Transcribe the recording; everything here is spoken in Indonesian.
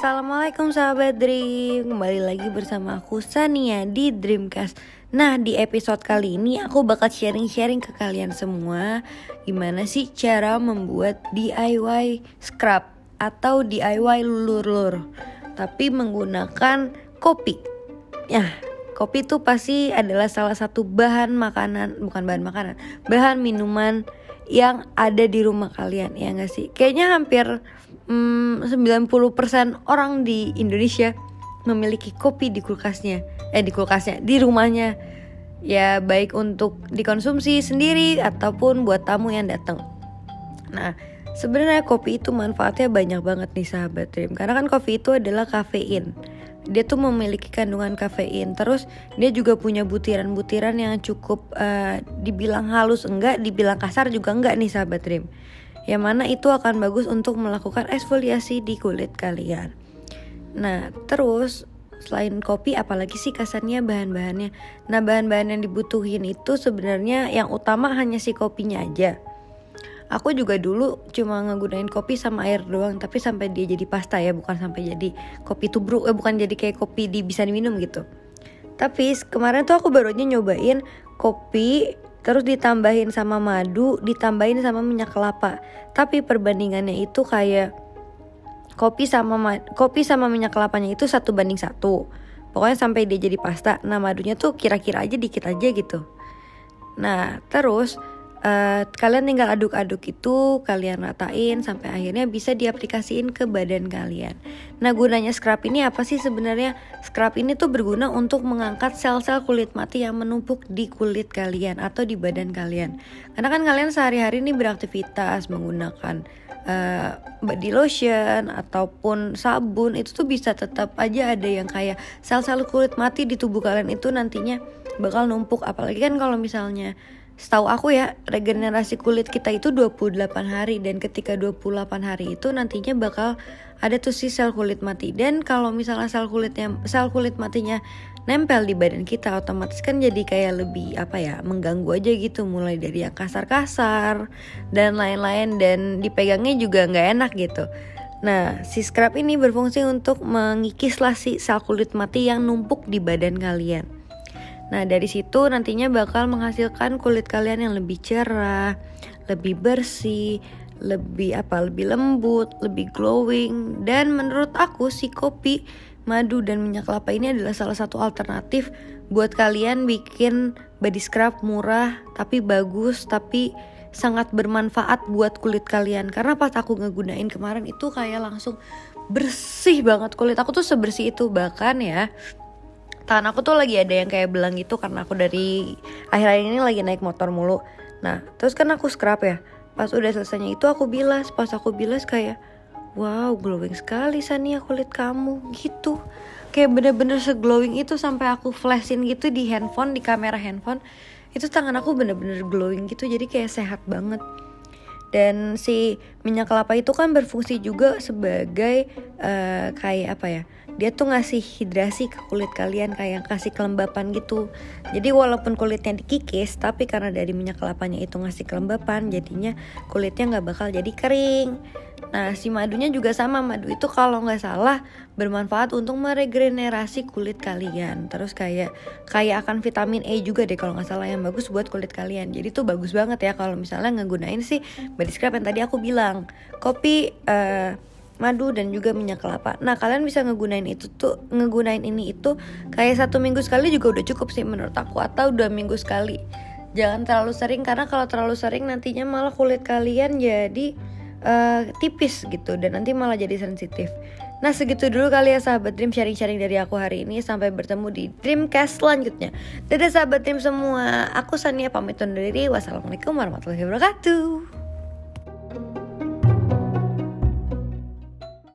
Assalamualaikum sahabat Dream. Kembali lagi bersama aku Sania di Dreamcast. Nah di episode kali ini aku bakal sharing-sharing ke kalian semua Gimana sih cara membuat DIY scrub Atau DIY lulur-lulur Tapi menggunakan kopi. Ya kopi itu pasti adalah salah satu bahan makanan Bukan bahan makanan Bahan minuman yang ada di rumah kalian ya gak sih? Kayaknya hampir hmm, 90% orang di Indonesia memiliki kopi di kulkasnya eh di kulkasnya di rumahnya. Ya baik untuk dikonsumsi sendiri ataupun buat tamu yang datang. Nah sebenarnya kopi itu manfaatnya banyak banget nih sahabat Dream. Karena kan kopi itu adalah kafein. Dia tuh memiliki kandungan kafein. Terus dia juga punya butiran-butiran yang cukup uh, dibilang halus enggak dibilang kasar juga enggak nih sahabat Dream yang mana itu akan bagus untuk melakukan eksfoliasi di kulit kalian. Nah, terus selain kopi apalagi sih kasarnya bahan-bahannya. Nah, bahan-bahan yang dibutuhin itu sebenarnya yang utama hanya si kopinya aja. Aku juga dulu cuma ngegunain kopi sama air doang, tapi sampai dia jadi pasta ya, bukan sampai jadi kopi tubruk, eh bukan jadi kayak kopi di bisa diminum gitu. Tapi kemarin tuh aku baru aja nyobain kopi terus ditambahin sama madu, ditambahin sama minyak kelapa. Tapi perbandingannya itu kayak kopi sama kopi sama minyak kelapanya itu satu banding satu. Pokoknya sampai dia jadi pasta. Nah madunya tuh kira-kira aja dikit aja gitu. Nah terus uh, kalian tinggal aduk-aduk itu kalian ratain sampai akhirnya bisa diaplikasiin ke badan kalian. Nah gunanya scrub ini apa sih sebenarnya? Scrub ini tuh berguna untuk mengangkat sel-sel kulit mati yang menumpuk di kulit kalian atau di badan kalian. Karena kan kalian sehari-hari ini beraktivitas menggunakan uh, body lotion ataupun sabun itu tuh bisa tetap aja ada yang kayak sel-sel kulit mati di tubuh kalian itu nantinya bakal numpuk apalagi kan kalau misalnya setahu aku ya regenerasi kulit kita itu 28 hari. Dan ketika 28 hari itu nantinya bakal ada tuh si sel kulit mati. Dan kalau misalnya sel kulitnya sel kulit matinya nempel di badan kita otomatis kan jadi kayak lebih apa ya mengganggu aja gitu. Mulai dari yang kasar-kasar dan lain-lain. Dan dipegangnya juga nggak enak gitu. Nah, si scrub ini berfungsi untuk mengikis lah si sel kulit mati yang numpuk di badan kalian. Nah, dari situ nantinya bakal menghasilkan kulit kalian yang lebih cerah, lebih bersih, lebih apa? lebih lembut, lebih glowing dan menurut aku si kopi, madu dan minyak kelapa ini adalah salah satu alternatif buat kalian bikin body scrub murah tapi bagus tapi sangat bermanfaat buat kulit kalian karena pas aku ngegunain kemarin itu kayak langsung bersih banget kulit aku tuh sebersih itu bahkan ya tangan aku tuh lagi ada yang kayak belang gitu karena aku dari akhir-akhir ini lagi naik motor mulu. Nah terus kan aku scrub ya. Pas udah selesainya itu aku bilas pas aku bilas kayak wow glowing sekali Sania kulit kamu gitu. Kayak bener-bener seglowing itu sampai aku flashin gitu di handphone di kamera handphone. Itu tangan aku bener-bener glowing gitu jadi kayak sehat banget dan si minyak kelapa itu kan berfungsi juga sebagai uh, kayak apa ya dia tuh ngasih hidrasi ke kulit kalian kayak kasih kelembapan gitu. Jadi walaupun kulitnya dikikis tapi karena dari minyak kelapanya itu ngasih kelembapan jadinya kulitnya nggak bakal jadi kering. Nah si madunya juga sama. Madu itu kalau nggak salah bermanfaat untuk meregenerasi kulit kalian. Terus kayak kayak akan vitamin E juga deh kalau nggak salah yang bagus buat kulit kalian. Jadi tuh bagus banget ya kalau misalnya ngegunain sih scrub yang tadi aku bilang kopi uh, madu dan juga minyak kelapa. Nah kalian bisa ngegunain itu tuh ngegunain ini itu kayak satu minggu sekali juga udah cukup sih menurut aku atau dua minggu sekali. Jangan terlalu sering karena kalau terlalu sering nantinya malah kulit kalian jadi uh, tipis gitu dan nanti malah jadi sensitif. Nah segitu dulu kali ya sahabat Dream sharing-sharing dari aku hari ini Sampai bertemu di Dreamcast selanjutnya Dadah sahabat Dream semua Aku Sania pamit undur diri Wassalamualaikum warahmatullahi wabarakatuh